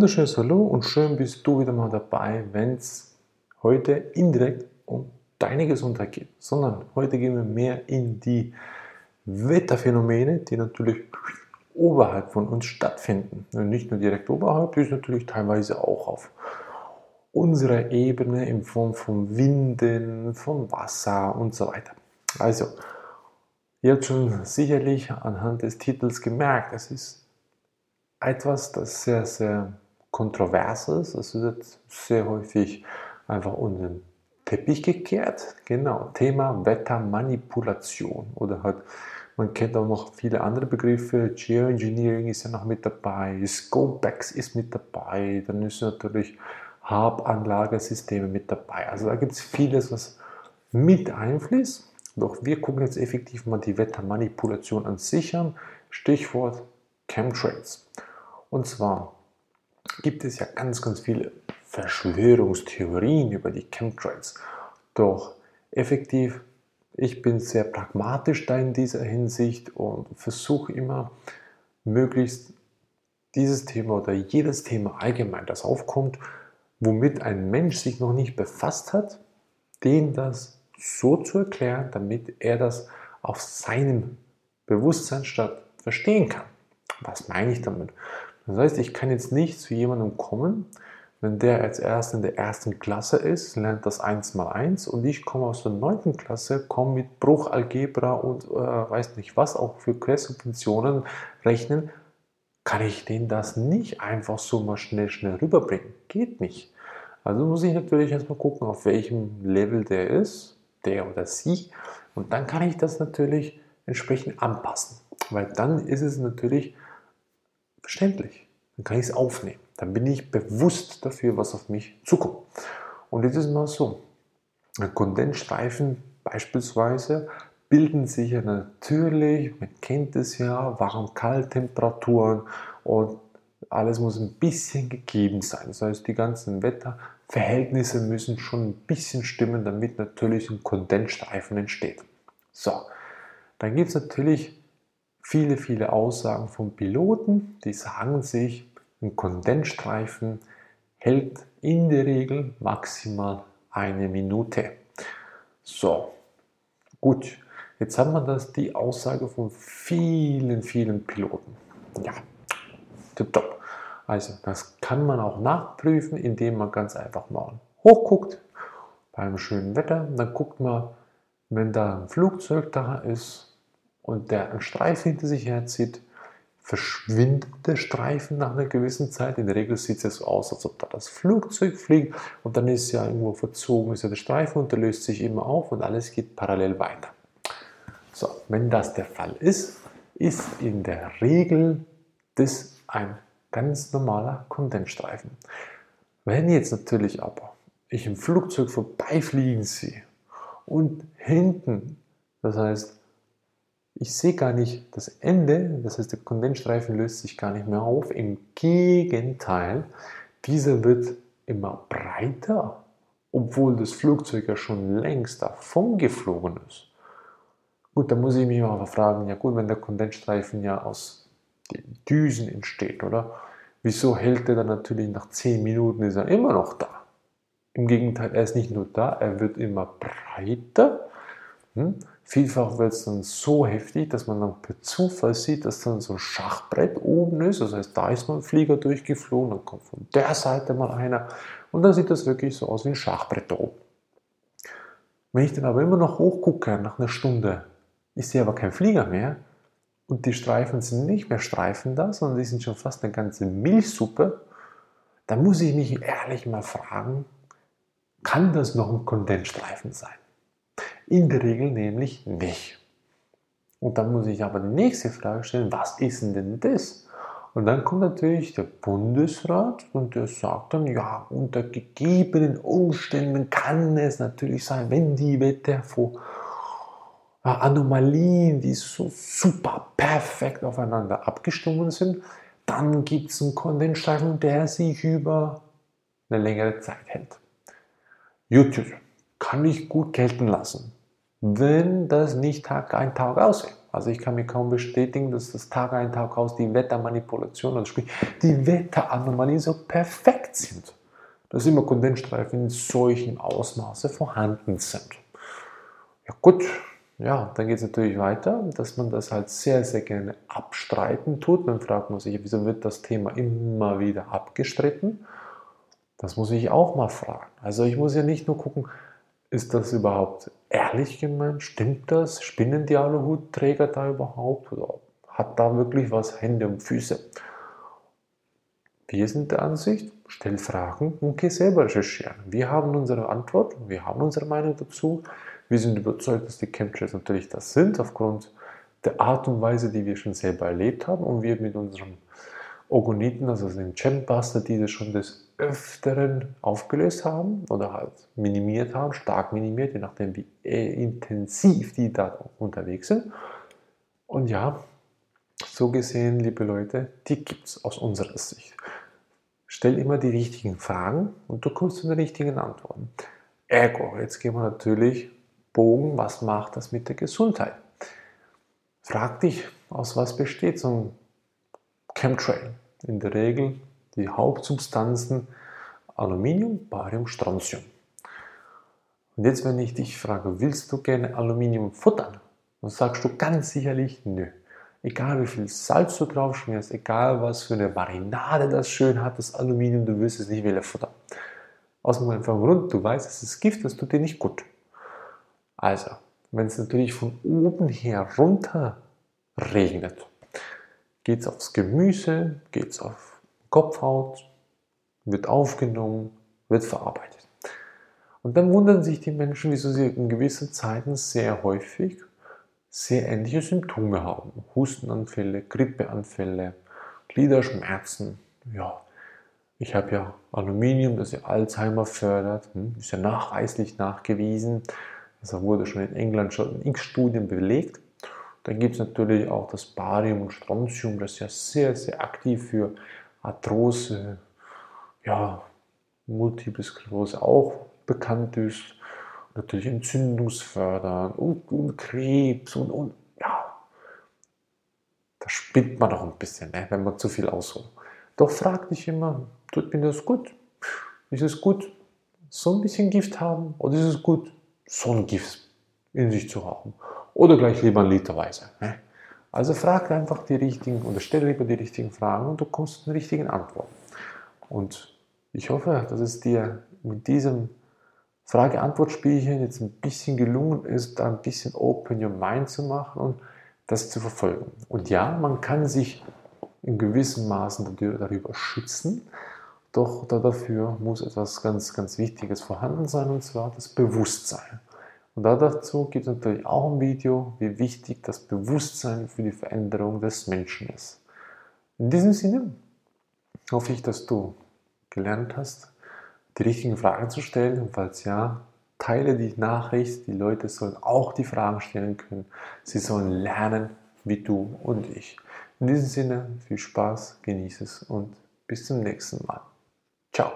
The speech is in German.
wunderschönes Hallo und schön bist du wieder mal dabei, wenn es heute indirekt um deine Gesundheit geht, sondern heute gehen wir mehr in die Wetterphänomene, die natürlich oberhalb von uns stattfinden. Und nicht nur direkt oberhalb, die ist natürlich teilweise auch auf unserer Ebene in Form von Winden, von Wasser und so weiter. Also, ihr habt schon sicherlich anhand des Titels gemerkt, es ist etwas, das sehr, sehr kontrovers ist. Es wird sehr häufig einfach unter den Teppich gekehrt. Genau, Thema Wettermanipulation oder halt, man kennt auch noch viele andere Begriffe. Geoengineering ist ja noch mit dabei, Scopex ist mit dabei, dann ist natürlich Habanlagesysteme mit dabei. Also da gibt es vieles, was mit einfließt. Doch wir gucken jetzt effektiv mal die Wettermanipulation an sich an. Stichwort Chemtrails. Und zwar gibt es ja ganz, ganz viele Verschwörungstheorien über die Chemtrails. Doch effektiv, ich bin sehr pragmatisch da in dieser Hinsicht und versuche immer möglichst dieses Thema oder jedes Thema allgemein, das aufkommt, womit ein Mensch sich noch nicht befasst hat, den das so zu erklären, damit er das auf seinem Bewusstsein statt verstehen kann. Was meine ich damit? Das heißt, ich kann jetzt nicht zu jemandem kommen, wenn der als erst in der ersten Klasse ist, lernt das 1 mal 1 und ich komme aus der 9. Klasse, komme mit Bruchalgebra und äh, weiß nicht was, auch für Quersubventionen rechnen, kann ich denen das nicht einfach so mal schnell, schnell rüberbringen. Geht nicht. Also muss ich natürlich erstmal gucken, auf welchem Level der ist, der oder sie, und dann kann ich das natürlich entsprechend anpassen. Weil dann ist es natürlich verständlich. Dann kann ich es aufnehmen. Dann bin ich bewusst dafür, was auf mich zukommt. Und jetzt ist mal so. Kondensstreifen beispielsweise bilden sich ja natürlich, man kennt es ja, warm-kalt-Temperaturen und alles muss ein bisschen gegeben sein. Das heißt, die ganzen Wetterverhältnisse müssen schon ein bisschen stimmen, damit natürlich ein Kondensstreifen entsteht. So, dann gibt es natürlich viele, viele Aussagen von Piloten, die sagen sich, ein Kondensstreifen hält in der Regel maximal eine Minute. So, gut. Jetzt haben wir das, die Aussage von vielen, vielen Piloten. Ja, tipptopp. Also, das kann man auch nachprüfen, indem man ganz einfach mal hochguckt beim schönen Wetter. Dann guckt man, wenn da ein Flugzeug da ist, und der einen Streifen hinter sich herzieht, verschwindet der Streifen nach einer gewissen Zeit. In der Regel sieht es ja so aus, als ob da das Flugzeug fliegt und dann ist ja irgendwo verzogen, ist ja der Streifen und der löst sich immer auf und alles geht parallel weiter. So, wenn das der Fall ist, ist in der Regel das ein ganz normaler Kondensstreifen. Wenn jetzt natürlich aber ich im Flugzeug vorbeifliegen sehe und hinten, das heißt ich sehe gar nicht das Ende, das heißt der Kondensstreifen löst sich gar nicht mehr auf. Im Gegenteil, dieser wird immer breiter, obwohl das Flugzeug ja schon längst davon geflogen ist. Gut, da muss ich mich mal fragen, ja gut, wenn der Kondensstreifen ja aus den Düsen entsteht, oder? Wieso hält er dann natürlich nach 10 Minuten ist er immer noch da? Im Gegenteil, er ist nicht nur da, er wird immer breiter. Hm? Vielfach wird es dann so heftig, dass man dann per Zufall sieht, dass dann so ein Schachbrett oben ist. Das heißt, da ist mal ein Flieger durchgeflogen, dann kommt von der Seite mal einer und dann sieht das wirklich so aus wie ein Schachbrett da oben. Wenn ich dann aber immer noch hochgucke nach einer Stunde, ich sehe aber kein Flieger mehr und die Streifen sind nicht mehr Streifen da, sondern die sind schon fast eine ganze Milchsuppe, dann muss ich mich ehrlich mal fragen, kann das noch ein Kondensstreifen sein? In der Regel nämlich nicht. Und dann muss ich aber die nächste Frage stellen, was ist denn das? Und dann kommt natürlich der Bundesrat und der sagt dann, ja, unter gegebenen Umständen kann es natürlich sein, wenn die Wetter vor Anomalien, die so super perfekt aufeinander abgestimmt sind, dann gibt es einen Kondensstreifen, der sich über eine längere Zeit hält. YouTube kann ich gut gelten lassen wenn das nicht Tag ein, Tag aussieht. Also ich kann mir kaum bestätigen, dass das Tag ein, Tag aus die Wettermanipulation, also sprich die Wetteranomalien so perfekt sind, dass immer Kondensstreifen in solchem Ausmaße vorhanden sind. Ja gut, ja, dann geht es natürlich weiter, dass man das halt sehr, sehr gerne abstreiten tut. Dann fragt man sich, wieso wird das Thema immer wieder abgestritten? Das muss ich auch mal fragen. Also ich muss ja nicht nur gucken, ist das überhaupt ehrlich gemeint? Stimmt das? Spinnen die Aluhutträger da überhaupt? Oder hat da wirklich was Hände und Füße? Wir sind der Ansicht, stell Fragen und geh selber recherchieren. Wir haben unsere Antwort, wir haben unsere Meinung dazu. Wir sind überzeugt, dass die Chemtrails natürlich das sind, aufgrund der Art und Weise, die wir schon selber erlebt haben und wir mit unserem Ogoniten, also den Gembuster, diese schon des Öfteren aufgelöst haben oder halt minimiert haben, stark minimiert, je nachdem wie intensiv die da unterwegs sind. Und ja, so gesehen, liebe Leute, die gibt es aus unserer Sicht. Stell immer die richtigen Fragen und du kommst zu den richtigen Antworten. Ergo, jetzt gehen wir natürlich Bogen, was macht das mit der Gesundheit? Frag dich, aus was besteht so ein Chemtrail? In der Regel die Hauptsubstanzen Aluminium, Barium, Strontium. Und jetzt, wenn ich dich frage, willst du gerne Aluminium futtern? Dann sagst du ganz sicherlich nö. Egal wie viel Salz du drauf schmierst, egal was für eine Marinade das schön hat, das Aluminium, du wirst es nicht wieder futtern. Aus dem einfachen Grund, du weißt, es ist Gift, das tut dir nicht gut. Also, wenn es natürlich von oben her runter regnet, geht es aufs Gemüse, geht es auf Kopfhaut, wird aufgenommen, wird verarbeitet. Und dann wundern sich die Menschen, wieso sie in gewissen Zeiten sehr häufig sehr ähnliche Symptome haben. Hustenanfälle, Grippeanfälle, Gliederschmerzen. Ja, ich habe ja Aluminium, das ja Alzheimer fördert, hm, ist ja nachweislich nachgewiesen. Das wurde schon in England schon in x Studien belegt. Dann gibt es natürlich auch das Barium und Strontium, das ja sehr, sehr aktiv für Arthrose, ja, Multiple Sklerose auch bekannt ist. Natürlich entzündungsfördernd und, und Krebs und, und ja, da spinnt man doch ein bisschen, ne, wenn man zu viel ausholt. Doch frag dich immer, tut mir das gut? Ist es gut, so ein bisschen Gift haben oder ist es gut, so ein Gift in sich zu haben? Oder gleich lieber literweise. Ne? Also frag einfach die richtigen oder stell lieber die richtigen Fragen und du kommst zu den richtigen Antworten. Und ich hoffe, dass es dir mit diesem Frage-Antwort-Spielchen jetzt ein bisschen gelungen ist, da ein bisschen Open Your Mind zu machen und das zu verfolgen. Und ja, man kann sich in gewissem Maßen darüber schützen, doch dafür muss etwas ganz, ganz Wichtiges vorhanden sein, und zwar das Bewusstsein. Und dazu gibt es natürlich auch ein Video, wie wichtig das Bewusstsein für die Veränderung des Menschen ist. In diesem Sinne hoffe ich, dass du gelernt hast, die richtigen Fragen zu stellen. Und falls ja, teile die Nachricht. Die Leute sollen auch die Fragen stellen können. Sie sollen lernen, wie du und ich. In diesem Sinne, viel Spaß, genieße es und bis zum nächsten Mal. Ciao.